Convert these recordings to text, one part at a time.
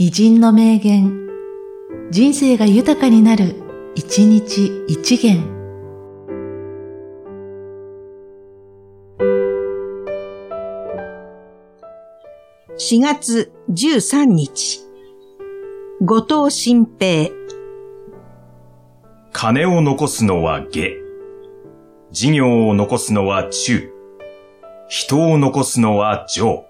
偉人の名言、人生が豊かになる、一日一元。4月13日、後藤新平。金を残すのは下。事業を残すのは中。人を残すのは上。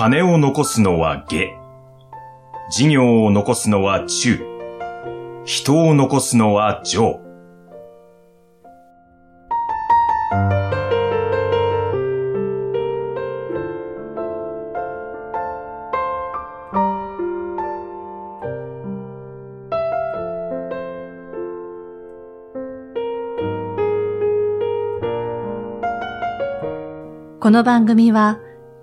金を残すのは下。事業を残すのは中。人を残すのは上。この番組は、